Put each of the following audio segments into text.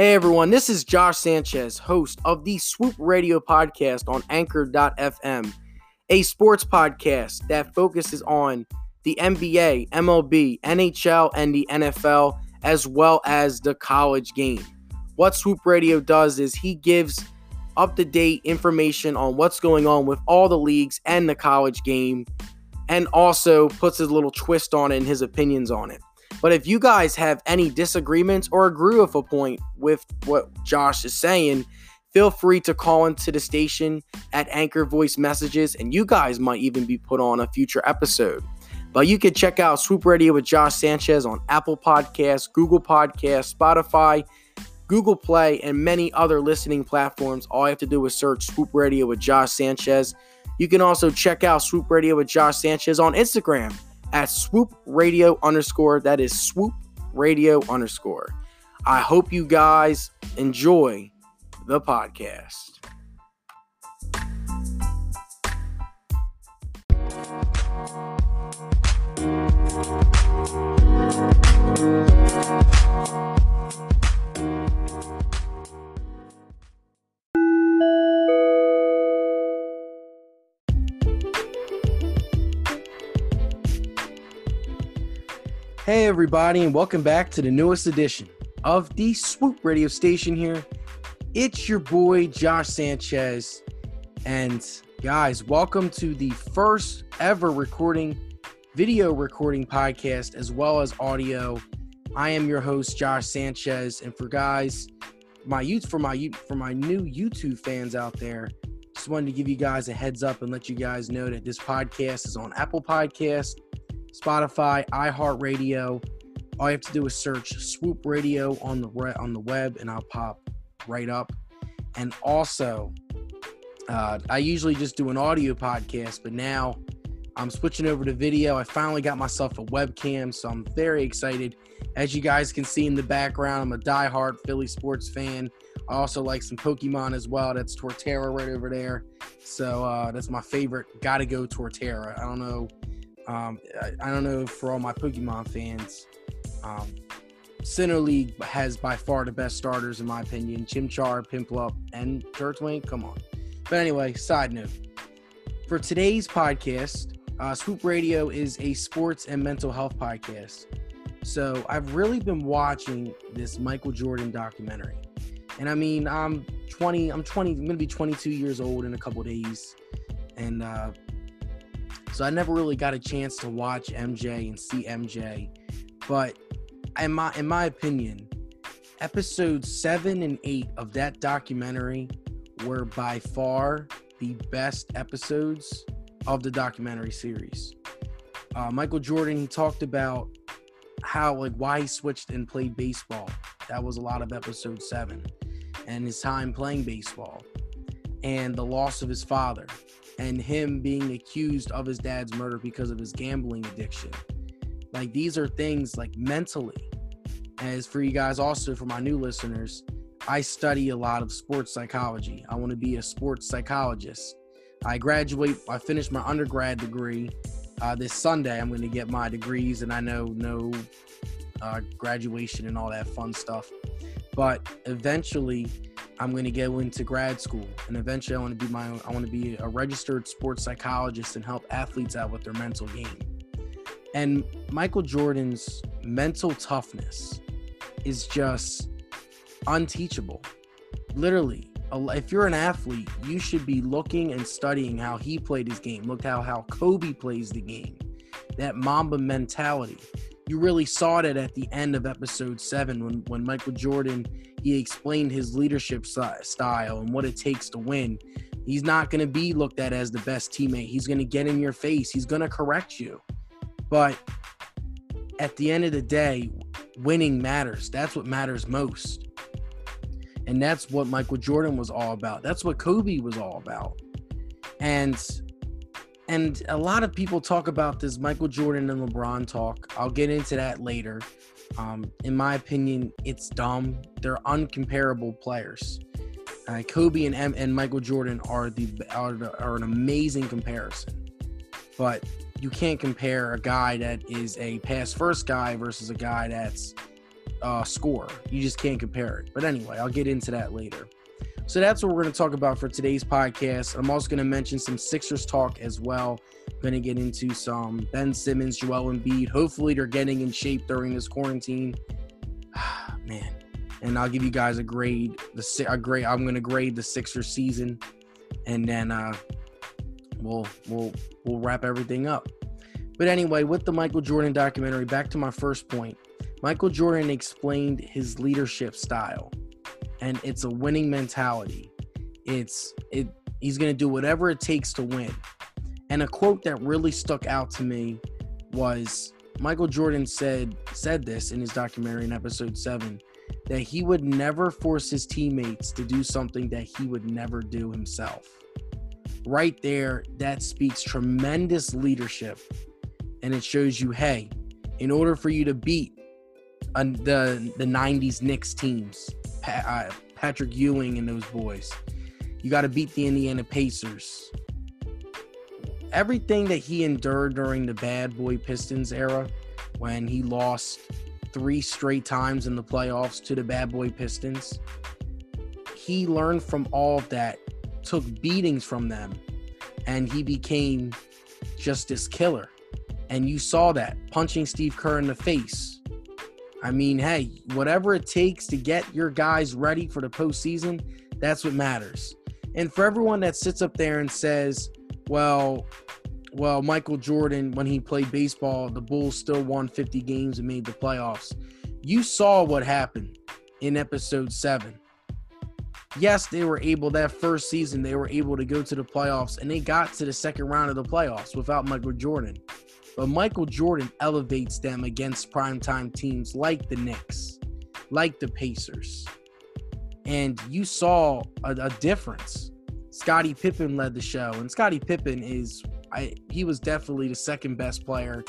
Hey everyone, this is Josh Sanchez, host of the Swoop Radio podcast on Anchor.fm, a sports podcast that focuses on the NBA, MLB, NHL, and the NFL, as well as the college game. What Swoop Radio does is he gives up to date information on what's going on with all the leagues and the college game, and also puts his little twist on it and his opinions on it. But if you guys have any disagreements or agree with a point with what Josh is saying, feel free to call into the station at Anchor Voice Messages, and you guys might even be put on a future episode. But you can check out Swoop Radio with Josh Sanchez on Apple Podcasts, Google Podcasts, Spotify, Google Play, and many other listening platforms. All you have to do is search Swoop Radio with Josh Sanchez. You can also check out Swoop Radio with Josh Sanchez on Instagram at swoop radio underscore. That is swoop radio underscore. I hope you guys enjoy the podcast. Hey, everybody, and welcome back to the newest edition of the Swoop Radio Station here. It's your boy, Josh Sanchez. And guys, welcome to the first ever recording, video recording podcast, as well as audio. I am your host, Josh Sanchez. And for guys, my youth for my for my new YouTube fans out there, just wanted to give you guys a heads up and let you guys know that this podcast is on Apple Podcast, Spotify, iHeartRadio. All you have to do is search Swoop Radio on the re- on the web, and I'll pop right up. And also, uh, I usually just do an audio podcast, but now I'm switching over to video. I finally got myself a webcam, so I'm very excited. As you guys can see in the background, I'm a die-hard Philly sports fan. I also like some Pokemon as well. That's Torterra right over there. So uh, that's my favorite. Gotta go Torterra. I don't know um, I, I, don't know for all my Pokemon fans. Um, Center League has by far the best starters in my opinion. Chimchar, Piplup, and Turtwig. Come on. But anyway, side note. For today's podcast, uh, Swoop Radio is a sports and mental health podcast. So I've really been watching this Michael Jordan documentary. And I mean, I'm 20, I'm 20, I'm going to be 22 years old in a couple days. And uh, so I never really got a chance to watch MJ and see MJ. But in my in my opinion, episodes seven and eight of that documentary were by far the best episodes of the documentary series. Uh, Michael Jordan he talked about how like why he switched and played baseball. That was a lot of episode seven, and his time playing baseball, and the loss of his father, and him being accused of his dad's murder because of his gambling addiction. Like these are things like mentally. As for you guys, also for my new listeners, I study a lot of sports psychology. I want to be a sports psychologist. I graduate, I finished my undergrad degree. Uh, this Sunday, I'm going to get my degrees, and I know no uh, graduation and all that fun stuff. But eventually, I'm going to go into grad school, and eventually, I want to be my own, I want to be a registered sports psychologist and help athletes out with their mental game. And Michael Jordan's mental toughness is just unteachable. Literally, if you're an athlete, you should be looking and studying how he played his game. Look how how Kobe plays the game. That Mamba mentality. You really saw it at the end of episode seven when when Michael Jordan he explained his leadership style and what it takes to win. He's not going to be looked at as the best teammate. He's going to get in your face. He's going to correct you. But at the end of the day, winning matters. That's what matters most. And that's what Michael Jordan was all about. That's what Kobe was all about. And and a lot of people talk about this Michael Jordan and LeBron talk. I'll get into that later. Um, in my opinion, it's dumb. They're uncomparable players. Uh, Kobe and M- and Michael Jordan are the are, the, are an amazing comparison, but you can't compare a guy that is a pass first guy versus a guy that's uh, scorer. You just can't compare it. But anyway, I'll get into that later. So that's what we're going to talk about for today's podcast. I'm also going to mention some Sixers talk as well. Going to get into some Ben Simmons, Joel Embiid. Hopefully, they're getting in shape during this quarantine. Man, and I'll give you guys a grade. The a grade. I'm going to grade the Sixers season, and then uh, we'll we'll we'll wrap everything up. But anyway, with the Michael Jordan documentary, back to my first point. Michael Jordan explained his leadership style and it's a winning mentality. It's it he's going to do whatever it takes to win. And a quote that really stuck out to me was Michael Jordan said said this in his documentary in episode 7 that he would never force his teammates to do something that he would never do himself. Right there, that speaks tremendous leadership. And it shows you, hey, in order for you to beat the the 90s Knicks teams, uh, Patrick Ewing and those boys. You got to beat the Indiana Pacers. Everything that he endured during the bad boy Pistons era, when he lost three straight times in the playoffs to the bad boy Pistons, he learned from all of that, took beatings from them, and he became just this killer. And you saw that punching Steve Kerr in the face, I mean, hey, whatever it takes to get your guys ready for the postseason, that's what matters. And for everyone that sits up there and says, well, well, Michael Jordan, when he played baseball, the Bulls still won 50 games and made the playoffs. You saw what happened in episode seven. Yes, they were able that first season, they were able to go to the playoffs and they got to the second round of the playoffs without Michael Jordan. But Michael Jordan elevates them against primetime teams like the Knicks, like the Pacers. And you saw a, a difference. Scottie Pippen led the show, and Scottie Pippen is I, he was definitely the second best player,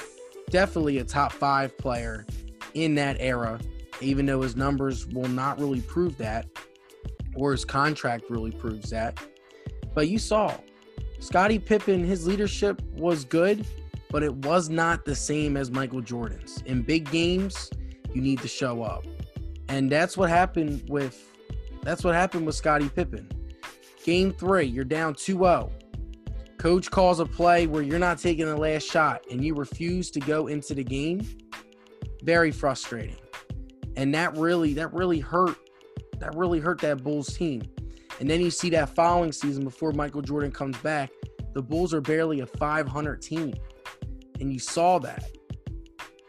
definitely a top five player in that era, even though his numbers will not really prove that, or his contract really proves that. But you saw Scottie Pippen, his leadership was good, but it was not the same as Michael Jordan's. In big games, you need to show up. And that's what happened with that's what happened with Scottie Pippen. Game 3, you're down 2-0. Coach calls a play where you're not taking the last shot and you refuse to go into the game. Very frustrating. And that really that really hurt that really hurt that Bulls team. And then you see that following season before Michael Jordan comes back, the Bulls are barely a 500 team and you saw that.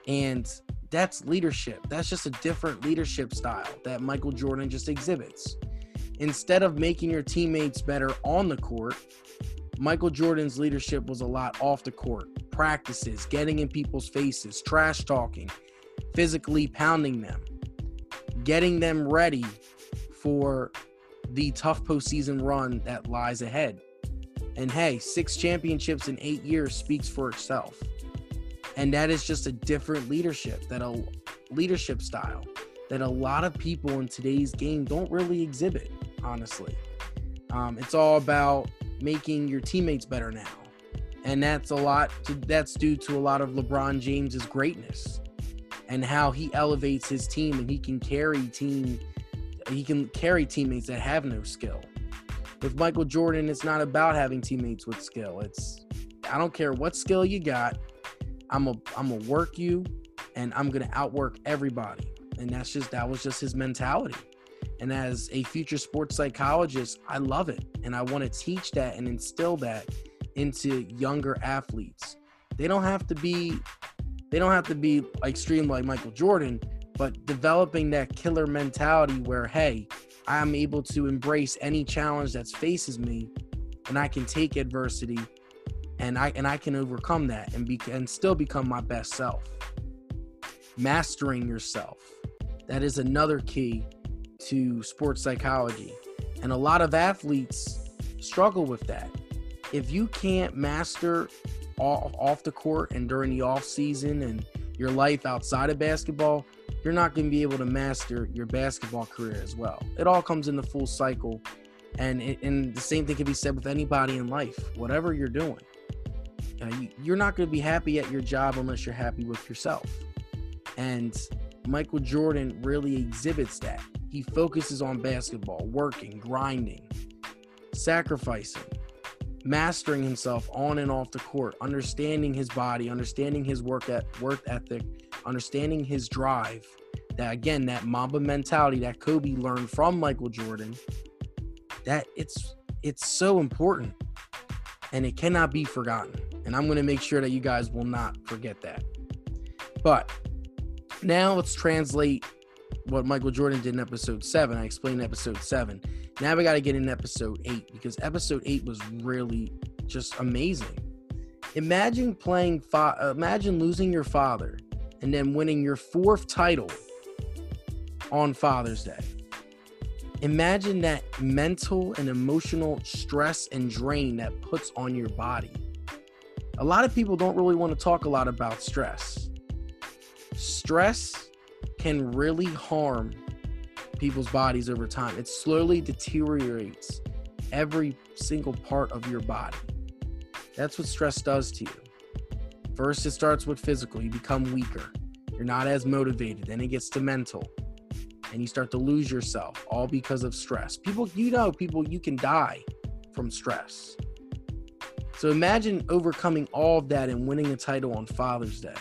And that's leadership. That's just a different leadership style that Michael Jordan just exhibits. Instead of making your teammates better on the court, Michael Jordan's leadership was a lot off the court. Practices, getting in people's faces, trash talking, physically pounding them, getting them ready for the tough postseason run that lies ahead. And hey, six championships in eight years speaks for itself and that is just a different leadership that a leadership style that a lot of people in today's game don't really exhibit honestly. Um, it's all about making your teammates better now. And that's a lot to, that's due to a lot of lebron james's greatness and how he elevates his team and he can carry team he can carry teammates that have no skill. With michael jordan it's not about having teammates with skill. It's i don't care what skill you got I'm a I'm gonna work you and I'm gonna outwork everybody. And that's just that was just his mentality. And as a future sports psychologist, I love it. And I want to teach that and instill that into younger athletes. They don't have to be they don't have to be extreme like Michael Jordan, but developing that killer mentality where hey, I'm able to embrace any challenge that faces me and I can take adversity and I and I can overcome that and be and still become my best self. Mastering yourself. That is another key to sports psychology. And a lot of athletes struggle with that. If you can't master off the court and during the off season and your life outside of basketball, you're not going to be able to master your basketball career as well. It all comes in the full cycle. And, it, and the same thing can be said with anybody in life, whatever you're doing. You, you're not going to be happy at your job unless you're happy with yourself. And Michael Jordan really exhibits that. He focuses on basketball, working, grinding, sacrificing, mastering himself on and off the court, understanding his body, understanding his work at work ethic, understanding his drive. That again, that Mamba mentality that Kobe learned from Michael Jordan. That it's it's so important and it cannot be forgotten. And I'm going to make sure that you guys will not forget that. But now let's translate what Michael Jordan did in episode seven. I explained episode seven. Now we got to get in episode eight because episode eight was really just amazing. Imagine playing, fa- uh, imagine losing your father and then winning your fourth title on Father's Day. Imagine that mental and emotional stress and drain that puts on your body. A lot of people don't really want to talk a lot about stress. Stress can really harm people's bodies over time. It slowly deteriorates every single part of your body. That's what stress does to you. First, it starts with physical, you become weaker. You're not as motivated. Then it gets to mental and you start to lose yourself all because of stress. People, you know, people, you can die from stress. So imagine overcoming all of that and winning a title on Father's Day.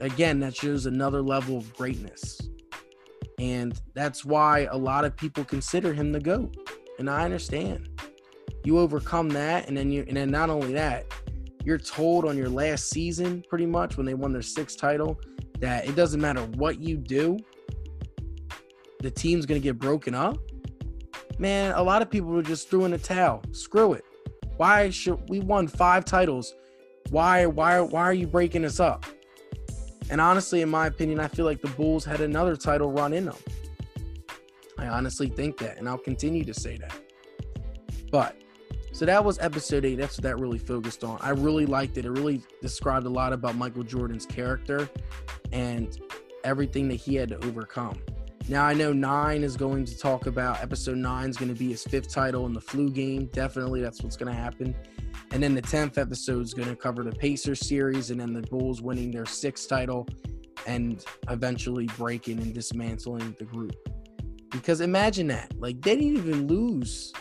Again, that shows another level of greatness. And that's why a lot of people consider him the GOAT. And I understand. You overcome that, and then you and then not only that, you're told on your last season, pretty much, when they won their sixth title, that it doesn't matter what you do, the team's going to get broken up, man, a lot of people were just throwing the towel. Screw it. Why should we won five titles? Why why why are you breaking us up? And honestly, in my opinion, I feel like the Bulls had another title run in them. I honestly think that, and I'll continue to say that. But so that was episode eight. That's what that really focused on. I really liked it. It really described a lot about Michael Jordan's character and everything that he had to overcome. Now I know nine is going to talk about episode nine is going to be his fifth title in the flu game. Definitely, that's what's going to happen. And then the tenth episode is going to cover the Pacers series, and then the Bulls winning their sixth title, and eventually breaking and dismantling the group. Because imagine that, like they didn't even lose.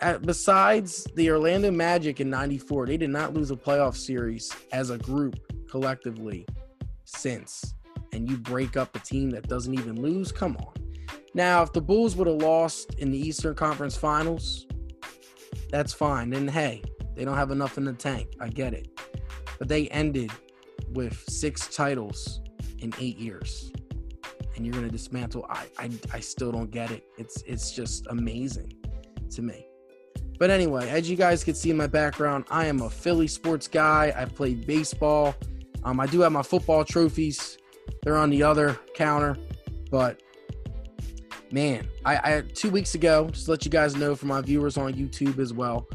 At, besides the Orlando Magic in '94, they did not lose a playoff series as a group collectively since and you break up a team that doesn't even lose, come on. Now, if the Bulls would have lost in the Eastern Conference Finals, that's fine. Then hey, they don't have enough in the tank. I get it. But they ended with six titles in eight years. And you're gonna dismantle. I, I I still don't get it. It's it's just amazing to me. But anyway, as you guys can see in my background, I am a Philly sports guy. I played baseball. Um, I do have my football trophies. They're on the other counter. But man, I, I two weeks ago, just let you guys know for my viewers on YouTube as well.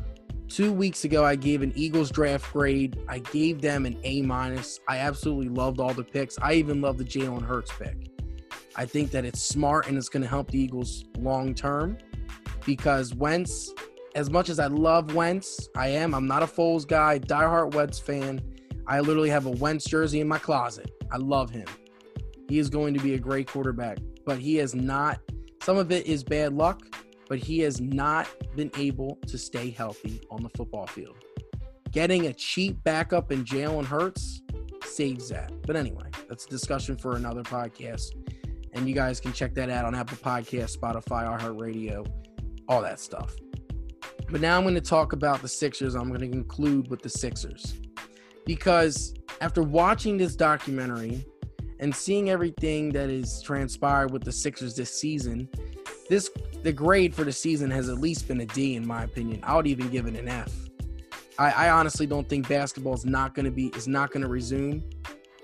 Two weeks ago, I gave an Eagles draft grade. I gave them an A minus. I absolutely loved all the picks. I even love the Jalen Hurts pick. I think that it's smart and it's going to help the Eagles long term because Wentz, as much as I love Wentz, I am. I'm not a Foles guy, diehard Wentz fan. I literally have a Wentz jersey in my closet. I love him. He is going to be a great quarterback, but he has not, some of it is bad luck, but he has not been able to stay healthy on the football field. Getting a cheap backup in Jalen Hurts saves that. But anyway, that's a discussion for another podcast. And you guys can check that out on Apple Podcast, Spotify, iHeartRadio, all that stuff. But now I'm going to talk about the Sixers. I'm going to conclude with the Sixers. Because after watching this documentary and seeing everything that is transpired with the Sixers this season, this the grade for the season has at least been a D in my opinion. I would even give it an F. I, I honestly don't think basketball is not going to be is not going to resume.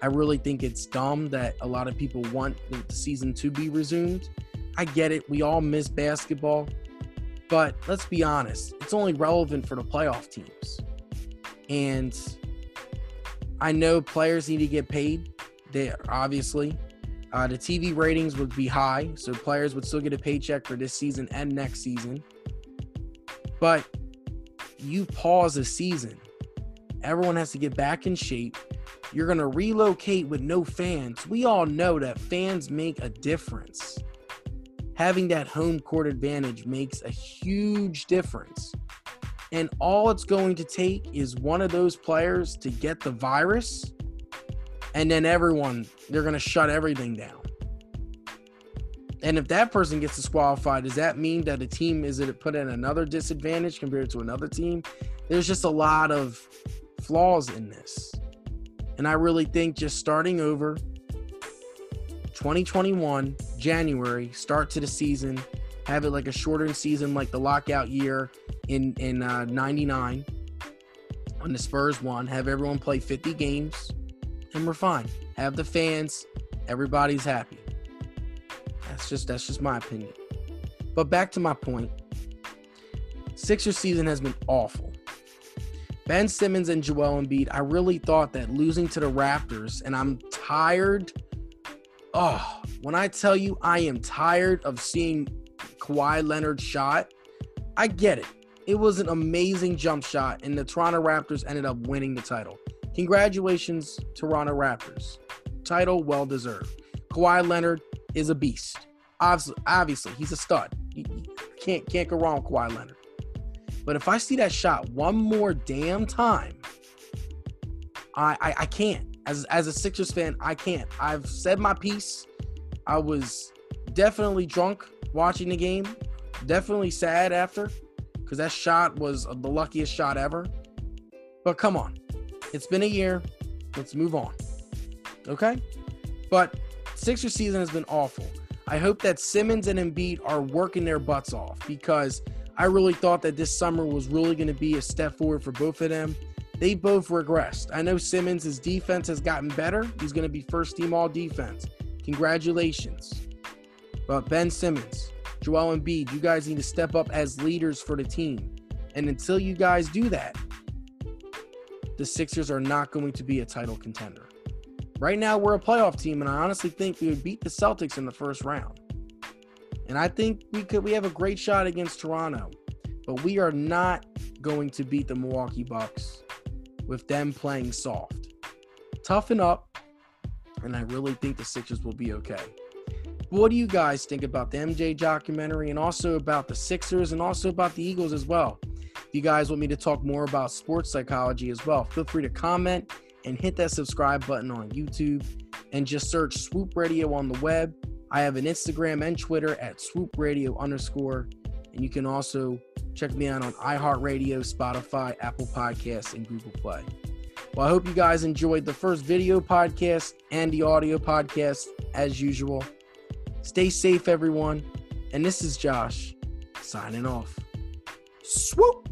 I really think it's dumb that a lot of people want the season to be resumed. I get it. We all miss basketball. But let's be honest, it's only relevant for the playoff teams. And I know players need to get paid. They obviously uh, the TV ratings would be high, so players would still get a paycheck for this season and next season. But you pause a season, everyone has to get back in shape. You're going to relocate with no fans. We all know that fans make a difference. Having that home court advantage makes a huge difference. And all it's going to take is one of those players to get the virus, and then everyone, they're going to shut everything down. And if that person gets disqualified, does that mean that a team is it put in another disadvantage compared to another team? There's just a lot of flaws in this. And I really think just starting over 2021, January, start to the season, have it like a shortened season like the lockout year in in uh, 99 when the Spurs won, have everyone play 50 games and we're fine. Have the fans, everybody's happy. That's just that's just my opinion. But back to my point. Sixer season has been awful. Ben Simmons and Joel Embiid, I really thought that losing to the Raptors, and I'm tired. Oh, when I tell you I am tired of seeing Kawhi Leonard shot, I get it. It was an amazing jump shot, and the Toronto Raptors ended up winning the title. Congratulations, Toronto Raptors. Title well deserved. Kawhi Leonard is a beast. Obviously, obviously he's a stud. You can't can't go wrong with Kawhi Leonard. But if I see that shot one more damn time, I, I, I can't. As as a Sixers fan, I can't. I've said my piece. I was definitely drunk watching the game. Definitely sad after, because that shot was the luckiest shot ever. But come on, it's been a year. Let's move on. Okay? But Sixers season has been awful. I hope that Simmons and Embiid are working their butts off because I really thought that this summer was really going to be a step forward for both of them. They both regressed. I know Simmons' defense has gotten better. He's going to be first team all defense. Congratulations. But Ben Simmons, Joel Embiid, you guys need to step up as leaders for the team. And until you guys do that, the Sixers are not going to be a title contender. Right now, we're a playoff team, and I honestly think we would beat the Celtics in the first round. And I think we could we have a great shot against Toronto. But we are not going to beat the Milwaukee Bucks with them playing soft. Toughen up, and I really think the Sixers will be okay. What do you guys think about the MJ documentary and also about the Sixers and also about the Eagles as well? If you guys want me to talk more about sports psychology as well, feel free to comment and hit that subscribe button on YouTube and just search Swoop Radio on the web I have an Instagram and Twitter at swoop radio underscore. And you can also check me out on iHeartRadio, Spotify, Apple Podcasts, and Google Play. Well, I hope you guys enjoyed the first video podcast and the audio podcast as usual. Stay safe, everyone. And this is Josh signing off. Swoop!